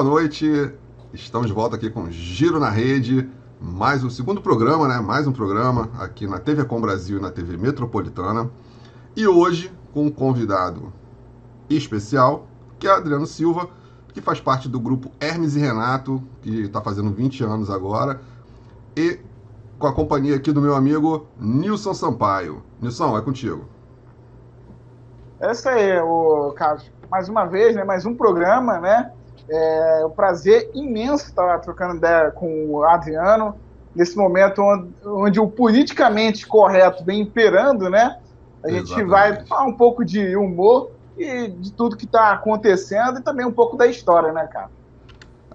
Boa noite, estamos de volta aqui com Giro na Rede, mais um segundo programa, né? Mais um programa aqui na TV Com Brasil e na TV Metropolitana. E hoje com um convidado especial, que é Adriano Silva, que faz parte do grupo Hermes e Renato, que está fazendo 20 anos agora, e com a companhia aqui do meu amigo Nilson Sampaio. Nilson, é contigo. É isso aí, o Carlos. Mais uma vez, né? Mais um programa, né? É um prazer imenso estar trocando ideia com o Adriano, nesse momento onde, onde o politicamente correto vem imperando, né? A gente Exatamente. vai falar um pouco de humor e de tudo que está acontecendo e também um pouco da história, né, cara?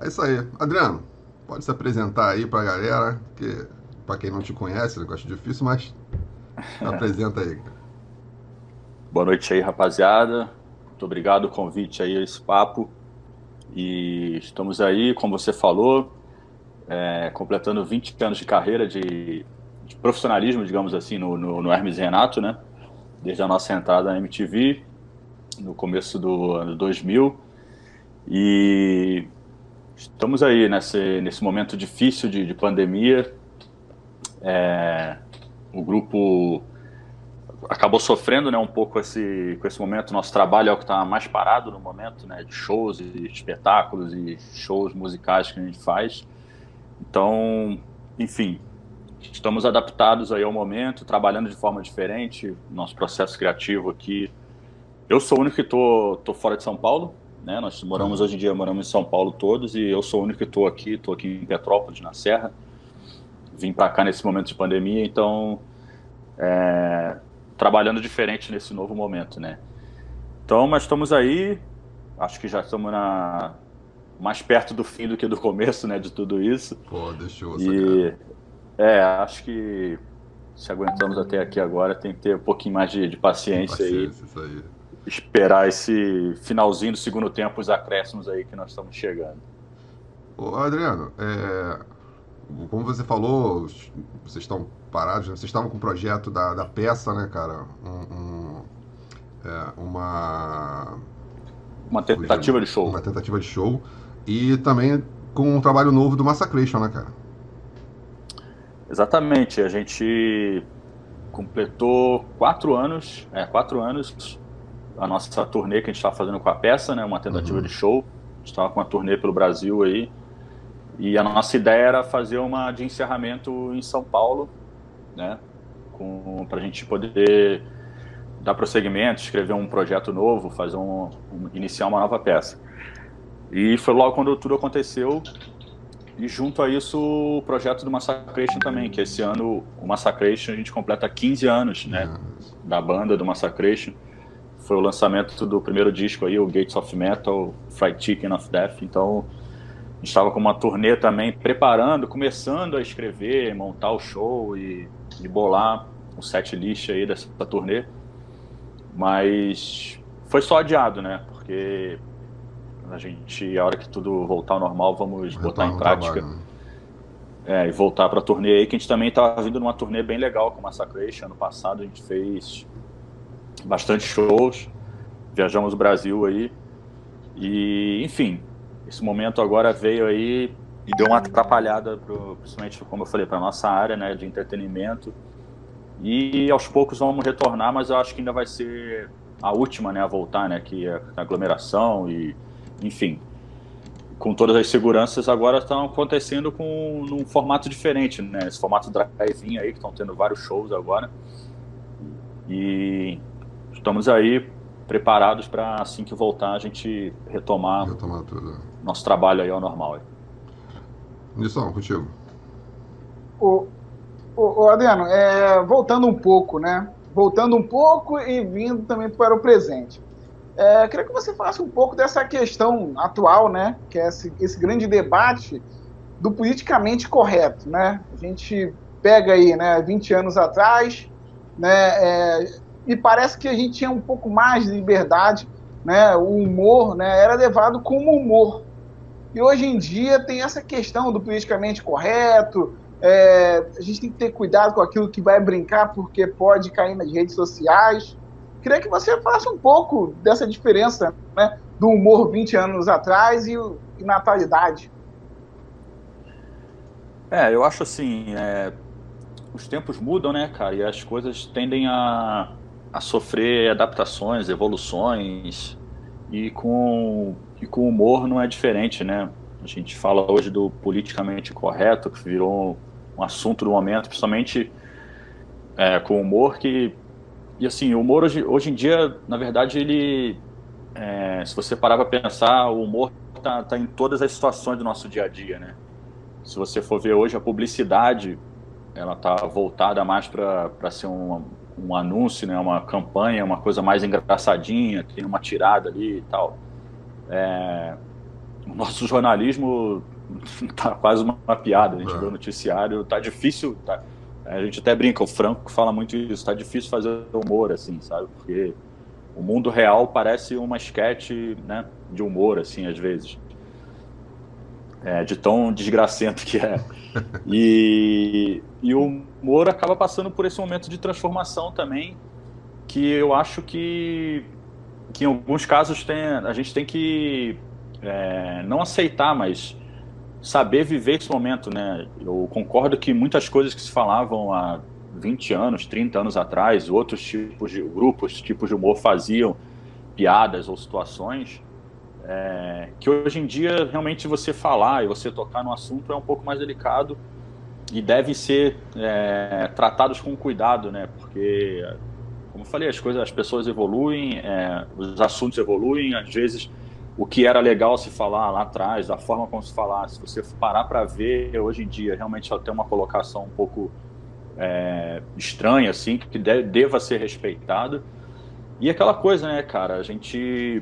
É isso aí. Adriano, pode se apresentar aí para a galera, que para quem não te conhece, eu acho difícil, mas apresenta aí. Boa noite aí, rapaziada. Muito obrigado o convite aí a esse papo. E estamos aí, como você falou, é, completando 20 anos de carreira de, de profissionalismo, digamos assim, no, no, no, Hermes Renato, né? Desde a nossa entrada na MTV, no começo do ano 2000. E estamos aí nesse, nesse momento difícil de, de pandemia. É, o grupo acabou sofrendo né, um pouco esse, com esse momento. Nosso trabalho é o que está mais parado no momento, né, de shows e espetáculos e shows musicais que a gente faz. Então, enfim, estamos adaptados aí ao momento, trabalhando de forma diferente. Nosso processo criativo aqui. Eu sou o único que tô, tô fora de São Paulo, né? Nós moramos hoje em dia moramos em São Paulo todos e eu sou o único que estou aqui, estou aqui em Petrópolis, na Serra. Vim para cá nesse momento de pandemia, então é, trabalhando diferente nesse novo momento, né? Então, mas estamos aí, acho que já estamos na mais perto do fim do que do começo, né, de tudo isso. Pô, deixou. E é, acho que se aguentamos até aqui agora, tem que ter um pouquinho mais de, de paciência, paciência aí, aí. Esperar esse finalzinho do segundo tempo, os acréscimos aí que nós estamos chegando. Ô, Adriano, é, como você falou, vocês estão parados, né? vocês estavam com o projeto da, da peça, né, cara? Um, um, é, uma. Uma tentativa de show. Uma tentativa de show. E também com um trabalho novo do Massacration, né, cara? Exatamente. A gente completou quatro anos, é, quatro anos a nossa turnê que a gente estava fazendo com a peça, né? Uma tentativa uhum. de show. A gente estava com uma turnê pelo Brasil aí. E a nossa ideia era fazer uma de encerramento em São Paulo, né? Para a gente poder dar prosseguimento, escrever um projeto novo, fazer um, um, iniciar uma nova peça. E foi logo quando tudo aconteceu. E junto a isso o projeto do Massacration também, que esse ano o Massacration a gente completa 15 anos, né? Da banda do Massacration. Foi o lançamento do primeiro disco aí, o Gates of Metal, Fried Chicken of Death. Então estava com uma turnê também preparando, começando a escrever, montar o show e, e bolar um set list aí dessa turnê. Mas foi só adiado, né? Porque a gente, a hora que tudo voltar ao normal, vamos botar em prática. Trabalho, né? É, e voltar para a turnê aí, que a gente também estava vindo numa turnê bem legal com o Massacration. Ano passado a gente fez bastante shows, viajamos o Brasil aí. E, enfim, esse momento agora veio aí e deu uma atrapalhada, pro, principalmente, como eu falei, para nossa área né, de entretenimento. E aos poucos vamos retornar, mas eu acho que ainda vai ser a última né, a voltar, né, que é a aglomeração e, enfim, com todas as seguranças agora estão acontecendo com num formato diferente, né? Esse formato drive-in aí que estão tendo vários shows agora. E estamos aí preparados para assim que voltar a gente retomar, retomar tudo. nosso trabalho aí ao normal. Nilson, contigo. O, o, o Adriano, é, voltando um pouco, né? Voltando um pouco e vindo também para o presente. É, queria que você falasse um pouco dessa questão atual, né? Que é esse, esse grande debate do politicamente correto, né? A gente pega aí, né, 20 anos atrás, né, é, e parece que a gente tinha um pouco mais de liberdade, né? O humor, né, era levado como humor. E hoje em dia tem essa questão do politicamente correto. É, a gente tem que ter cuidado com aquilo que vai brincar, porque pode cair nas redes sociais. Queria que você falasse um pouco dessa diferença, né, do humor 20 anos atrás e e na atualidade? É, eu acho assim, é, os tempos mudam, né, cara, e as coisas tendem a, a sofrer adaptações, evoluções, e com, e com humor não é diferente, né? A gente fala hoje do politicamente correto, que virou um assunto do momento, principalmente é, com humor, que e assim, o humor hoje, hoje em dia, na verdade, ele. É, se você parar para pensar, o humor está tá em todas as situações do nosso dia a dia, né? Se você for ver hoje, a publicidade ela está voltada mais para ser um, um anúncio, né? uma campanha, uma coisa mais engraçadinha, tem uma tirada ali e tal. É, o nosso jornalismo tá quase uma, uma piada, a gente é. vê o noticiário, tá difícil, tá, a gente até brinca, o Franco fala muito isso, tá difícil fazer humor, assim, sabe? Porque o mundo real parece uma esquete, né, de humor, assim, às vezes. É, de tão desgracento que é. E, e o humor acaba passando por esse momento de transformação também, que eu acho que, que em alguns casos tem, a gente tem que é, não aceitar, mas saber viver esse momento, né? Eu concordo que muitas coisas que se falavam há 20 anos, 30 anos atrás, outros tipos de grupos, tipos de humor faziam piadas ou situações, é, que hoje em dia realmente você falar e você tocar no assunto é um pouco mais delicado e deve ser é, tratados com cuidado, né? Porque, como eu falei, as coisas, as pessoas evoluem, é, os assuntos evoluem, às vezes o que era legal se falar lá atrás, da forma como se falar, se você parar para ver hoje em dia, realmente só tem uma colocação um pouco é, estranha, assim, que de, deva ser respeitado. E aquela coisa, né, cara, a gente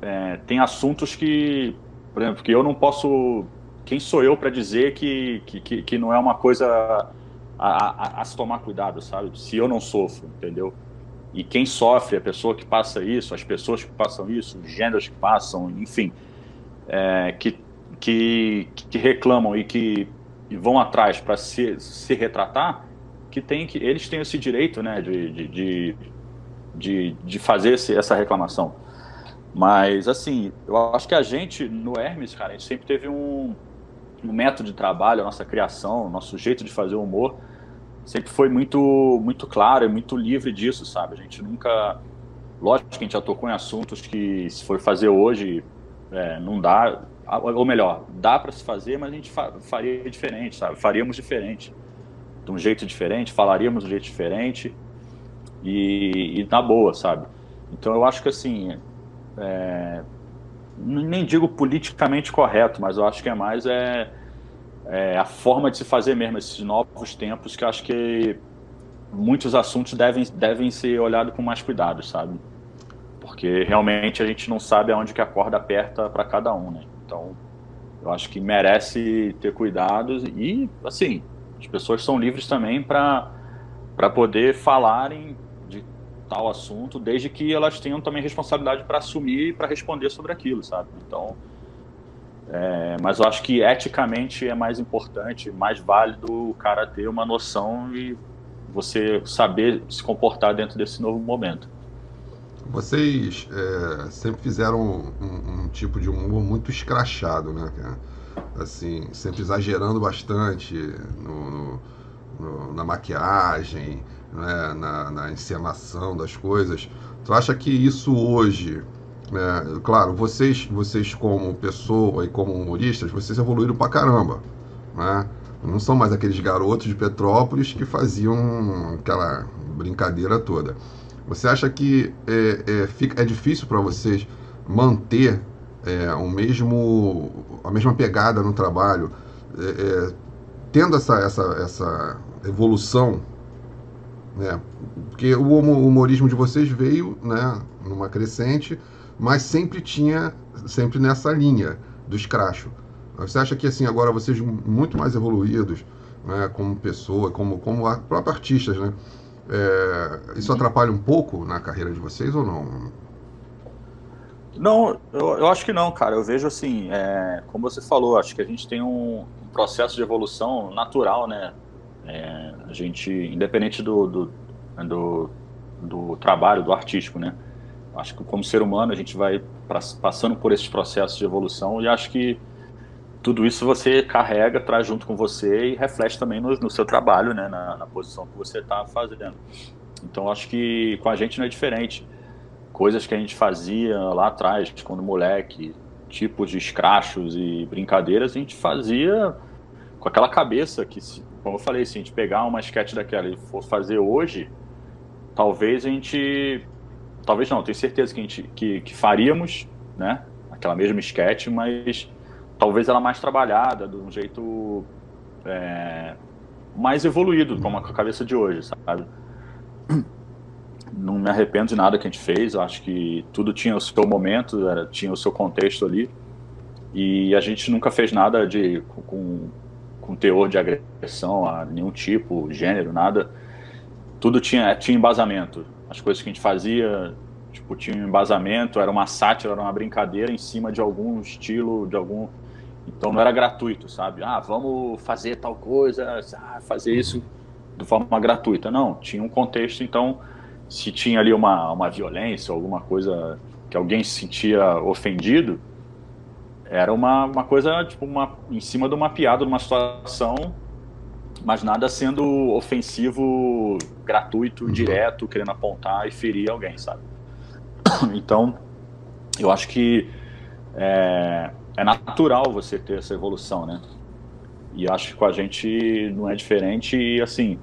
é, tem assuntos que, por exemplo, que eu não posso. Quem sou eu para dizer que, que, que, não é uma coisa a, a, a se tomar cuidado, sabe? Se eu não sofro, entendeu? E quem sofre, a pessoa que passa isso, as pessoas que passam isso, os gêneros que passam, enfim, é, que, que, que reclamam e que e vão atrás para se, se retratar, que tem que eles têm esse direito, né, de, de, de, de fazer esse, essa reclamação. Mas assim, eu acho que a gente no Hermes, cara, a gente sempre teve um, um método de trabalho, a nossa criação, o nosso jeito de fazer humor sempre foi muito, muito claro e muito livre disso, sabe? A gente nunca. Lógico que a gente já tocou em assuntos que, se for fazer hoje, é, não dá. Ou melhor, dá para se fazer, mas a gente faria diferente, sabe? Faríamos diferente. De um jeito diferente, falaríamos de um jeito diferente. E, e na boa, sabe? Então eu acho que assim. É, nem digo politicamente correto, mas eu acho que é mais é, é, a forma de se fazer mesmo, esses novos tempos, que eu acho que muitos assuntos devem, devem ser olhados com mais cuidado, sabe? Porque realmente a gente não sabe aonde que a corda aperta para cada um, né? Então, eu acho que merece ter cuidado e, assim, as pessoas são livres também para poder falarem tal assunto, desde que elas tenham também responsabilidade para assumir e para responder sobre aquilo, sabe? Então, é, mas eu acho que eticamente é mais importante, mais válido o cara ter uma noção e você saber se comportar dentro desse novo momento. Vocês é, sempre fizeram um, um, tipo de humor muito escrachado, né? Assim, sempre exagerando bastante no, no, no, na maquiagem, né? na, na encenação das coisas. Tu acha que isso hoje é, claro, vocês, vocês como pessoa e como humoristas, vocês evoluíram pra caramba, né? Não são mais aqueles garotos de Petrópolis que faziam aquela brincadeira toda. Você acha que é, é, fica, é difícil para vocês manter é, o mesmo, a mesma pegada no trabalho, é, é, tendo essa, essa, essa evolução, né? Porque o humorismo de vocês veio, né, numa crescente, mas sempre tinha, sempre nessa linha do escracho. Você acha que assim agora vocês muito mais evoluídos, né, como pessoa, como como próprios artistas, né? É, isso atrapalha um pouco na carreira de vocês ou não? Não, eu, eu acho que não, cara. Eu vejo assim, é, como você falou, acho que a gente tem um processo de evolução natural, né? É, a gente, independente do, do, do, do trabalho, do artístico, né? Acho que como ser humano a gente vai passando por esses processos de evolução e acho que tudo isso você carrega, traz junto com você e reflete também no, no seu trabalho, né, na, na posição que você está fazendo. Então acho que com a gente não é diferente. Coisas que a gente fazia lá atrás, quando moleque, tipos de escrachos e brincadeiras, a gente fazia com aquela cabeça que, como eu falei, se a gente pegar uma sketch daquela e for fazer hoje, talvez a gente. Talvez não, tenho certeza que a gente que, que faríamos, né? Aquela mesma sketch, mas talvez ela mais trabalhada, de um jeito é, mais evoluído, como a cabeça de hoje, sabe? Não me arrependo de nada que a gente fez, acho que tudo tinha o seu momento, era, tinha o seu contexto ali, e a gente nunca fez nada de com teor de agressão a nenhum tipo, gênero, nada. Tudo tinha, tinha embasamento. As coisas que a gente fazia, tipo, tinha embasamento, era uma sátira, era uma brincadeira em cima de algum estilo, de algum então não era gratuito, sabe? Ah, vamos fazer tal coisa, ah, fazer isso de forma gratuita. Não, tinha um contexto, então se tinha ali uma, uma violência, alguma coisa que alguém se sentia ofendido, era uma, uma coisa tipo uma, em cima de uma piada, de uma situação, mas nada sendo ofensivo, gratuito, uhum. direto, querendo apontar e ferir alguém, sabe? Então, eu acho que é, é natural você ter essa evolução, né? E acho que com a gente não é diferente e assim,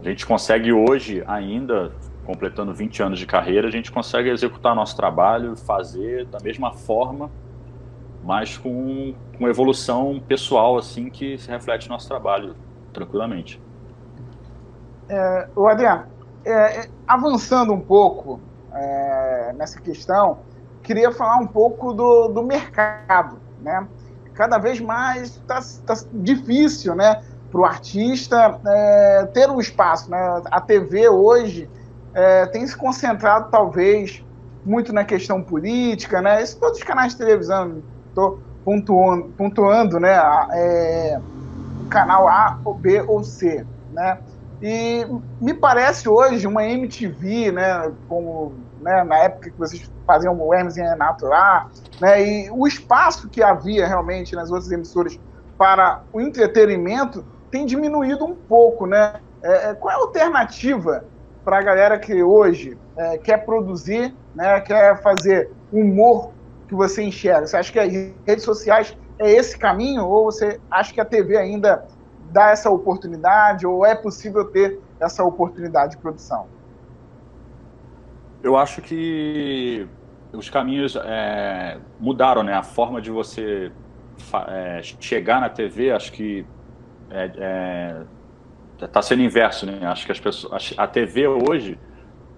a gente consegue hoje ainda, completando 20 anos de carreira, a gente consegue executar nosso trabalho, fazer da mesma forma, mas com, com evolução pessoal assim que se reflete no nosso trabalho tranquilamente. É, o Adriano, é, é, avançando um pouco é, nessa questão, queria falar um pouco do, do mercado, né? Cada vez mais está tá difícil, né, para o artista é, ter um espaço, né? A TV hoje é, tem se concentrado talvez muito na questão política, né? Isso todos os canais de televisão, estou pontuando, pontuando, né? É, o canal A, ou B ou C, né? E me parece hoje uma MTV, né? Como né, na época que vocês faziam o Hermes e Renato lá, né, e o espaço que havia realmente nas outras emissoras para o entretenimento tem diminuído um pouco, né? É, é qual é a alternativa para a galera que hoje é, quer produzir, né, quer fazer humor que você enxerga? Você acha que as redes sociais é esse caminho ou você acha que a TV ainda dá essa oportunidade ou é possível ter essa oportunidade de produção? Eu acho que os caminhos é, mudaram, né? A forma de você é, chegar na TV, acho que está é, é, sendo inverso, né? Acho que as pessoas, a TV hoje,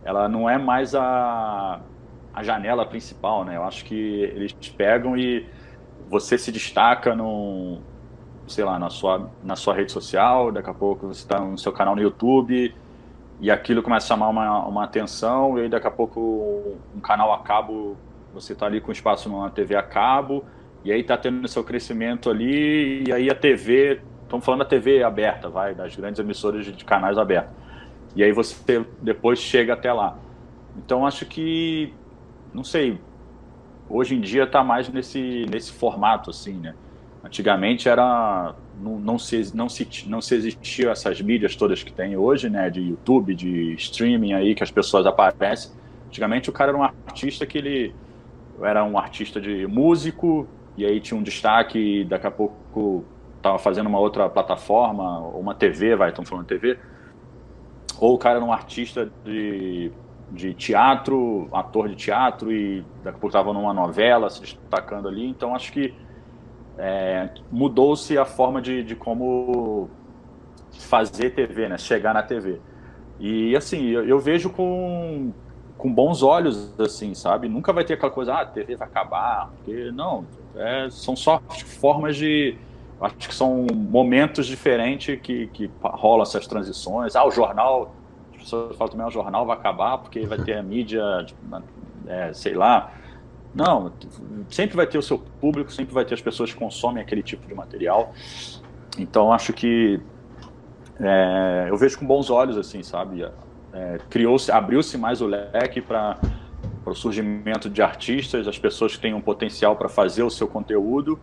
ela não é mais a, a janela principal, né? Eu acho que eles pegam e você se destaca no, sei lá, na sua, na sua rede social, daqui a pouco você está no seu canal no YouTube, e aquilo começa a chamar uma, uma atenção, e aí daqui a pouco um canal a cabo, você está ali com espaço numa TV a cabo, e aí está tendo seu crescimento ali, e aí a TV, estamos falando da TV aberta, vai, das grandes emissoras de canais abertos. E aí você depois chega até lá. Então acho que, não sei, hoje em dia está mais nesse, nesse formato, assim, né? Antigamente era não, não, se, não, se, não se existiam essas mídias todas que tem hoje, né, de YouTube, de streaming aí, que as pessoas aparecem. Antigamente o cara era um artista que ele era um artista de músico, e aí tinha um destaque, e daqui a pouco estava fazendo uma outra plataforma, uma TV, vai, estão falando TV. Ou o cara era um artista de, de teatro, ator de teatro, e daqui a pouco estava numa novela, se destacando ali. Então acho que é, mudou-se a forma de, de como fazer TV, né? Chegar na TV. E assim, eu, eu, vejo com, com bons olhos, assim, sabe? Nunca vai ter aquela coisa, ah, a TV vai acabar, porque não, é, são só formas de. Acho que são momentos diferentes que, que rolam essas transições. Ah, o jornal, pessoas falam também, o jornal vai acabar porque vai ter a mídia, tipo, é, sei lá, não, sempre vai ter o seu público, sempre vai ter as pessoas que consomem aquele tipo de material. Então acho que é, eu vejo com bons olhos assim, sabe? É, Criou-se, abriu-se mais o leque para o surgimento de artistas, as pessoas que têm um potencial para fazer o seu conteúdo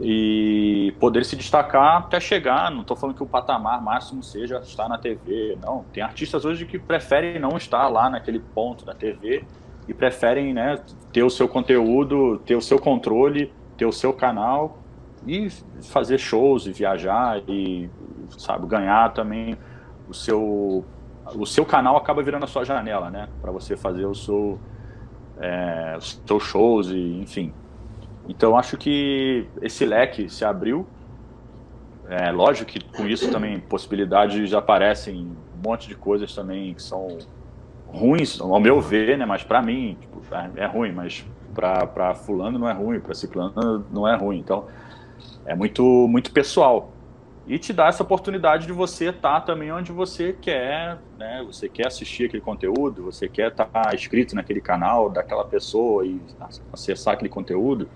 e poder se destacar até chegar. Não estou falando que o patamar máximo seja estar na TV, não. Tem artistas hoje que preferem não estar lá naquele ponto da TV e preferem né, ter o seu conteúdo, ter o seu controle, ter o seu canal e fazer shows e viajar e sabe ganhar também o seu o seu canal acaba virando a sua janela, né, para você fazer o seu é, os seus shows e enfim então acho que esse leque se abriu. É lógico que com isso também possibilidades aparecem um monte de coisas também que são ruins, ao meu ver, né? Mas para mim tipo, é, é ruim, mas para fulano não é ruim, para ciclano não é ruim. Então é muito muito pessoal e te dá essa oportunidade de você estar tá também onde você quer, né? Você quer assistir aquele conteúdo, você quer estar tá inscrito naquele canal daquela pessoa e acessar aquele conteúdo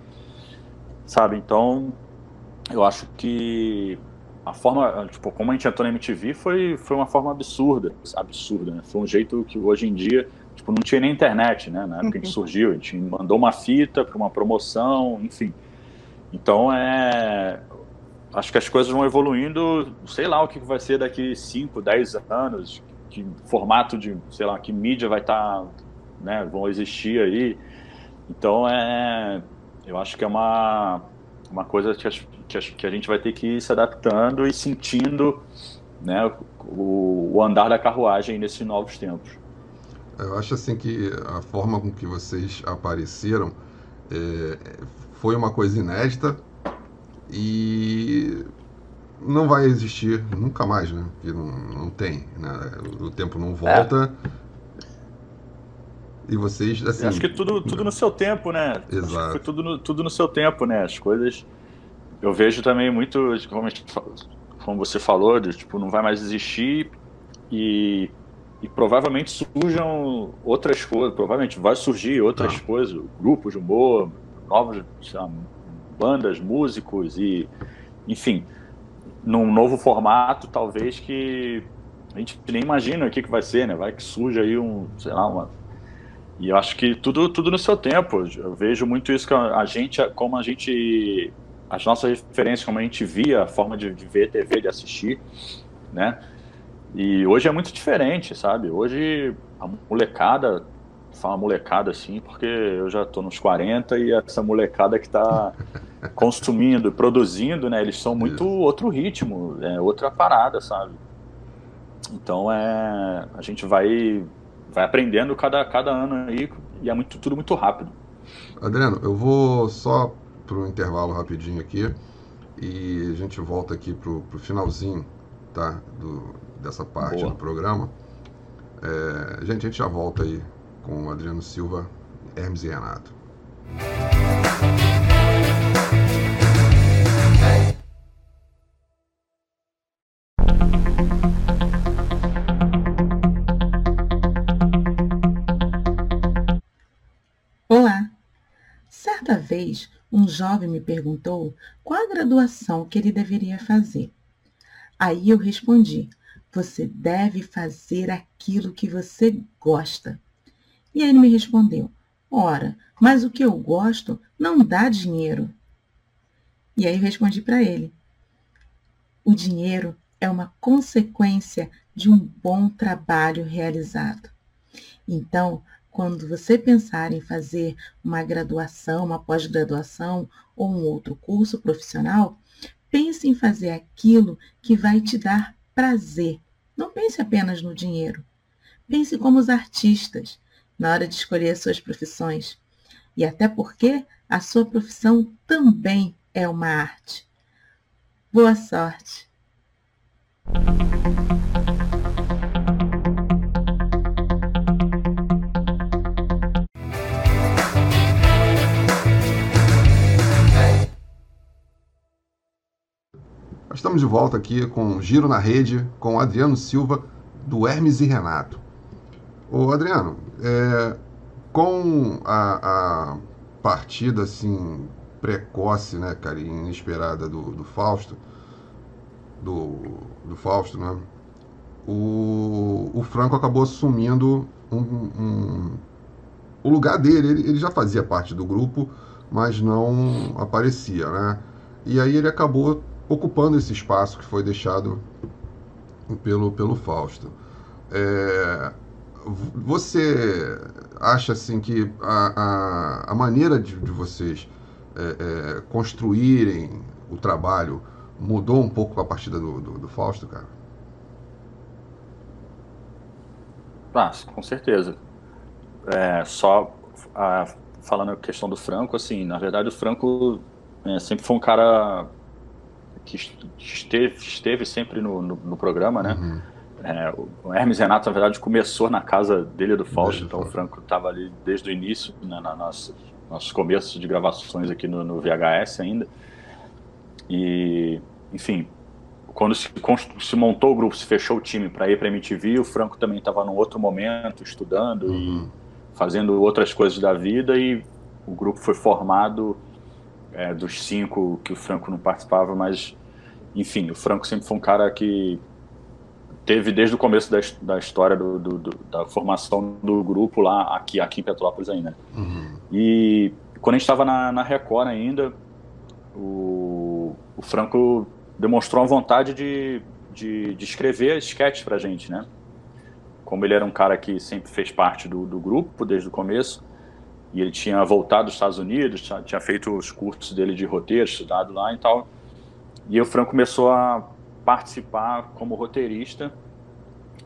sabe? Então, eu acho que a forma, tipo, como a gente entrou na MTV foi, foi uma forma absurda, absurda, né? Foi um jeito que hoje em dia, tipo, não tinha nem internet, né? Na época uhum. que a gente surgiu, a gente mandou uma fita para uma promoção, enfim. Então, é... Acho que as coisas vão evoluindo, sei lá o que vai ser daqui 5, 10 anos, que formato de, sei lá, que mídia vai estar, tá, né, vão existir aí. Então, é eu acho que é uma, uma coisa que, que, a gente vai ter que ir se adaptando e sentindo né, o, o andar da carruagem nesses novos tempos. Eu acho assim que a forma com que vocês apareceram é, foi uma coisa inédita e não vai existir nunca mais, né? Porque não, não tem, né? O tempo não volta. É. E vocês, assim... Acho que tudo, tudo no seu tempo, né? Exato. foi tudo no, tudo no seu tempo, né? As coisas... Eu vejo também muito, como, como você falou, de, tipo, não vai mais existir e, e provavelmente surjam outras coisas, provavelmente vai surgir outras ah. coisas, grupos de humor, novos, lá, bandas, músicos e, enfim, num novo formato, talvez que a gente nem imagina o que, que vai ser, né? Vai que surja aí um, sei lá, uma e eu acho que tudo, tudo no seu tempo. Eu vejo muito isso que a gente, como a gente, as nossas referências, como a gente via, a forma de, de ver TV, de assistir, né? E hoje é muito diferente, sabe? Hoje a molecada, fala molecada assim, porque eu já tô nos 40 e essa molecada que tá consumindo, produzindo, né? Eles são muito outro ritmo, é outra parada, sabe? Então é, a gente vai vai aprendendo cada, cada ano aí e é muito, tudo muito rápido. Adriano, eu vou só para o intervalo rapidinho aqui e a gente volta aqui para o finalzinho tá, do, dessa parte Boa. do programa. É, gente, a gente já volta aí com o Adriano Silva, Hermes e Renato. Vez, um jovem me perguntou qual a graduação que ele deveria fazer. Aí eu respondi: você deve fazer aquilo que você gosta. E ele me respondeu: ora, mas o que eu gosto não dá dinheiro. E aí eu respondi para ele: o dinheiro é uma consequência de um bom trabalho realizado. Então, quando você pensar em fazer uma graduação, uma pós-graduação ou um outro curso profissional, pense em fazer aquilo que vai te dar prazer. Não pense apenas no dinheiro. Pense como os artistas na hora de escolher as suas profissões. E até porque a sua profissão também é uma arte. Boa sorte! Estamos de volta aqui com Giro na Rede, com Adriano Silva, do Hermes e Renato. Ô Adriano, é, com a, a, partida assim precoce, né, cara, inesperada do, do Fausto, do, do Fausto, né, o, o Franco acabou assumindo um, um, o lugar dele, ele, ele já fazia parte do grupo, mas não aparecia, né? E aí ele acabou ocupando esse espaço que foi deixado pelo, pelo Fausto. É, você acha assim que a, a, a maneira de, de vocês é, é, construírem o trabalho mudou um pouco a partida do, do, do Fausto, cara? Ah, com certeza. É, só a, falando a questão do Franco, assim, na verdade o Franco é, sempre foi um cara que esteve, esteve sempre no, no, no programa, né? Uhum. É, o Hermes Renato, na verdade, começou na casa dele do Fausto, então o Franco estava ali desde o início, né, na nossa, nossos começos de gravações aqui no, no VHS ainda. E, enfim, quando se, se, montou o grupo, se fechou o time para ir para a MTV, o Franco também estava num outro momento, estudando uhum. e fazendo outras coisas da vida, e o grupo foi formado é, dos cinco que o Franco não participava, mas, enfim, o Franco sempre foi um cara que teve desde o começo da, da história do, do, do, da formação do grupo lá aqui, aqui em Petrópolis ainda. Uhum. E quando a gente estava na, na, Record ainda, o, o, Franco demonstrou uma vontade de, de, de escrever sketches pra gente, né? Como ele era um cara que sempre fez parte do, do grupo desde o começo, e ele tinha voltado dos Estados Unidos, tinha feito os cursos dele de roteiro, estudado lá e tal. E o Franco começou a participar como roteirista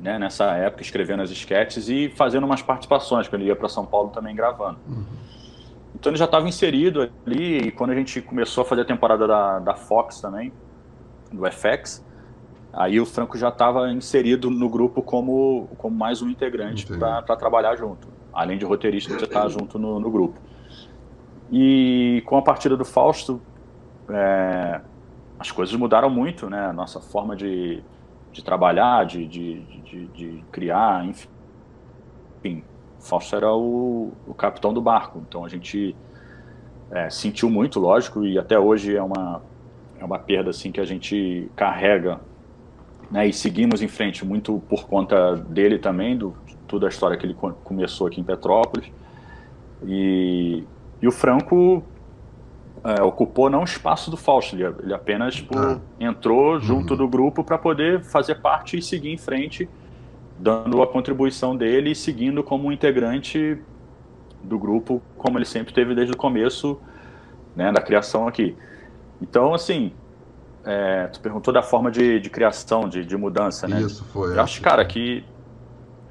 né, nessa época, escrevendo as sketches e fazendo umas participações, quando ele ia para São Paulo também gravando. Uhum. Então ele já estava inserido ali, e quando a gente começou a fazer a temporada da, da Fox também, do FX, aí o Franco já estava inserido no grupo como, como mais um integrante para trabalhar junto, além de roteirista já estar junto no, no, grupo. E com a partida do Fausto, é, as coisas mudaram muito, né? A nossa forma de, de trabalhar, de, de, de, de criar, enfim. enfim. Fausto era o, o capitão do barco, então a gente é, sentiu muito, lógico, e até hoje é uma, é uma perda assim que a gente carrega né, e seguimos em frente muito por conta dele também, do toda a história que ele começou aqui em Petrópolis. E, e o Franco é, ocupou não o espaço do Fausto, ele, ele apenas tipo, ah. entrou junto uhum. do grupo para poder fazer parte e seguir em frente, dando a contribuição dele e seguindo como integrante do grupo, como ele sempre teve desde o começo né, da criação aqui. Então, assim, é, tu perguntou da forma de, de criação, de, de mudança, né? Isso, foi. Eu acho, cara, que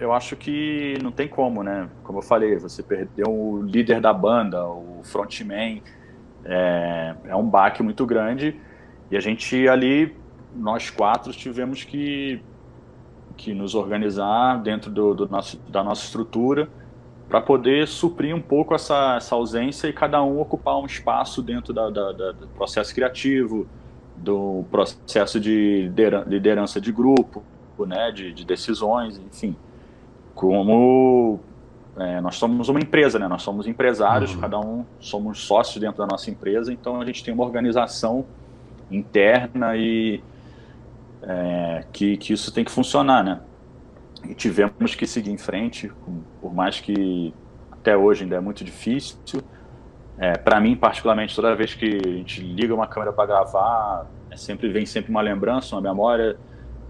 eu acho que não tem como, né? Como eu falei, você perdeu o líder da banda, o frontman, é, é um baque muito grande e a gente ali, nós quatro, tivemos que, que nos organizar dentro do, do nosso, da nossa estrutura para poder suprir um pouco essa, essa ausência e cada um ocupar um espaço dentro da, da, da, do processo criativo, do processo de liderança de grupo, né, de, de decisões, enfim. Como é, nós somos uma empresa, né? Nós somos empresários, uhum. cada um somos sócios dentro da nossa empresa, então a gente tem uma organização interna e é, que, que isso tem que funcionar, né? E tivemos que seguir em frente, por mais que até hoje ainda é muito difícil. É, para mim, particularmente, toda vez que a gente liga uma câmera para gravar, é sempre vem sempre uma lembrança, uma memória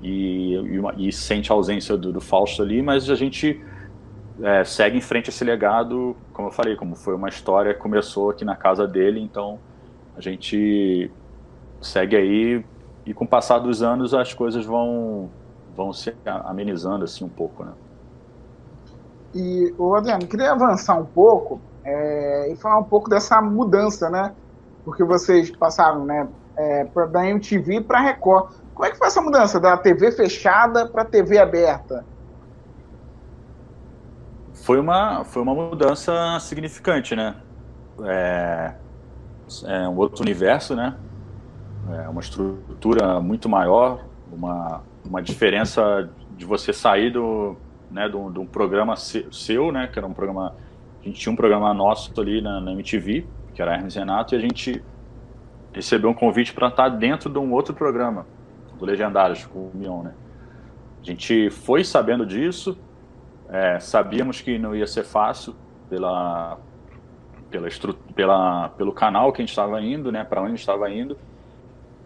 e, e, uma, e sente a ausência do, do Fausto ali, mas a gente é, segue em frente esse legado, como eu falei, como foi uma história que começou aqui na casa dele, então a gente segue aí e com o passar dos anos as coisas vão vão se amenizando assim um pouco, né? E o Adriano, queria avançar um pouco é, e falar um pouco dessa mudança, né? Porque vocês passaram, né, é, da MTV para Record. Como é que foi essa mudança da TV fechada para TV aberta? foi uma, foi uma mudança significante, né? É, é um outro universo, né? É uma estrutura muito maior, uma, uma diferença de você sair do, né, de um, de um programa seu, né? Que era um programa... A gente tinha um programa nosso ali na, na MTV, que era Hermes Renato, e a gente recebeu um convite para estar dentro de um outro programa, do Legendários, com o Mion, né? A gente foi sabendo disso, é, sabíamos que não ia ser fácil, pela, pela, pela, pelo canal que a gente estava indo, né, para onde a gente estava indo.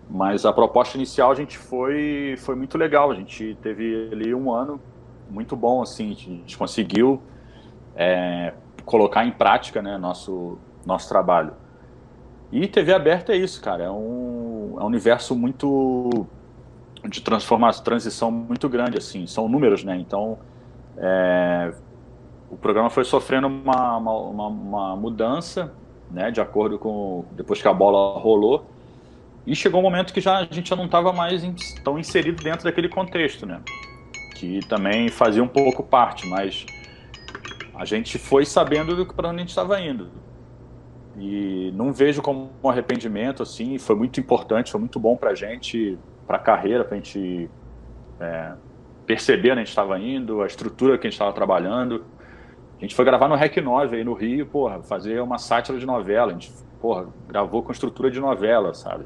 Mas a proposta inicial a gente foi, foi muito legal. A gente teve ali um ano muito bom, assim, a gente conseguiu é, colocar em prática, né, nosso, nosso trabalho. E TV aberta é isso, cara. É um, é um universo muito de transformação, transição muito grande, assim. São números, né? Então, é, o programa foi sofrendo uma, uma, uma, mudança, né? De acordo com depois que a bola rolou. E chegou um momento que já a gente já não estava mais in, tão inserido dentro daquele contexto, né? Que também fazia um pouco parte, mas a gente foi sabendo para onde a gente estava indo. E não vejo como um arrependimento, assim, foi muito importante, foi muito bom para a gente, para a carreira, para a gente é, perceber onde a gente estava indo, a estrutura que a gente estava trabalhando. A gente foi gravar no REC 9 aí no Rio, porra, fazer uma sátira de novela. A gente, porra, gravou com estrutura de novela, sabe?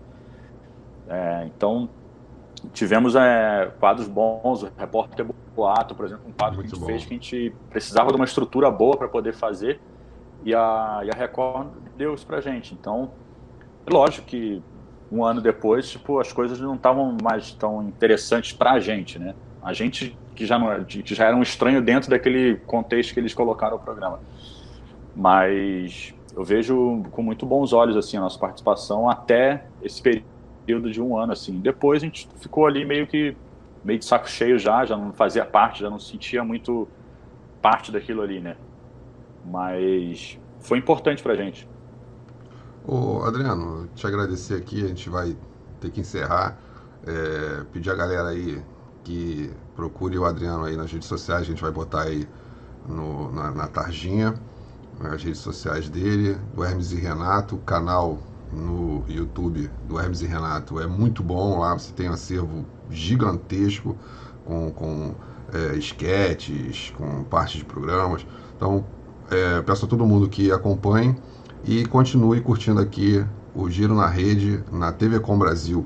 É, então, tivemos é, quadros bons, o Repórter Boato, por exemplo, um quadro Muito que a gente bom. fez que a gente precisava de uma estrutura boa para poder fazer e a, e a Record deu isso pra gente. Então, é lógico que um ano depois, tipo, as coisas não estavam mais tão interessantes pra gente, né? A gente que já, não, que já era um estranho dentro daquele contexto que eles colocaram o programa. Mas eu vejo com muito bons olhos assim a nossa participação até esse período de um ano assim. Depois a gente ficou ali meio que meio de saco cheio já, já não fazia parte, já não sentia muito parte daquilo ali, né? Mas foi importante pra gente. Ô, Adriano, te agradecer aqui, a gente vai ter que encerrar. É, pedir a galera aí que procure o Adriano aí nas redes sociais, a gente vai botar aí no, na, na tarjinha, nas redes sociais dele, do Hermes e Renato, o canal no YouTube do Hermes e Renato é muito bom, lá você tem um acervo gigantesco com, com é, esquetes, com parte de programas. Então, é, peço a todo mundo que acompanhe e continue curtindo aqui o Giro na Rede, na TV Com Brasil,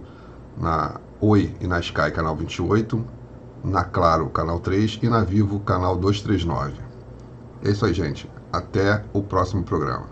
na Oi e na Sky, canal 28, na Claro, canal 3 e na Vivo, canal 239. É isso aí, gente. Até o próximo programa.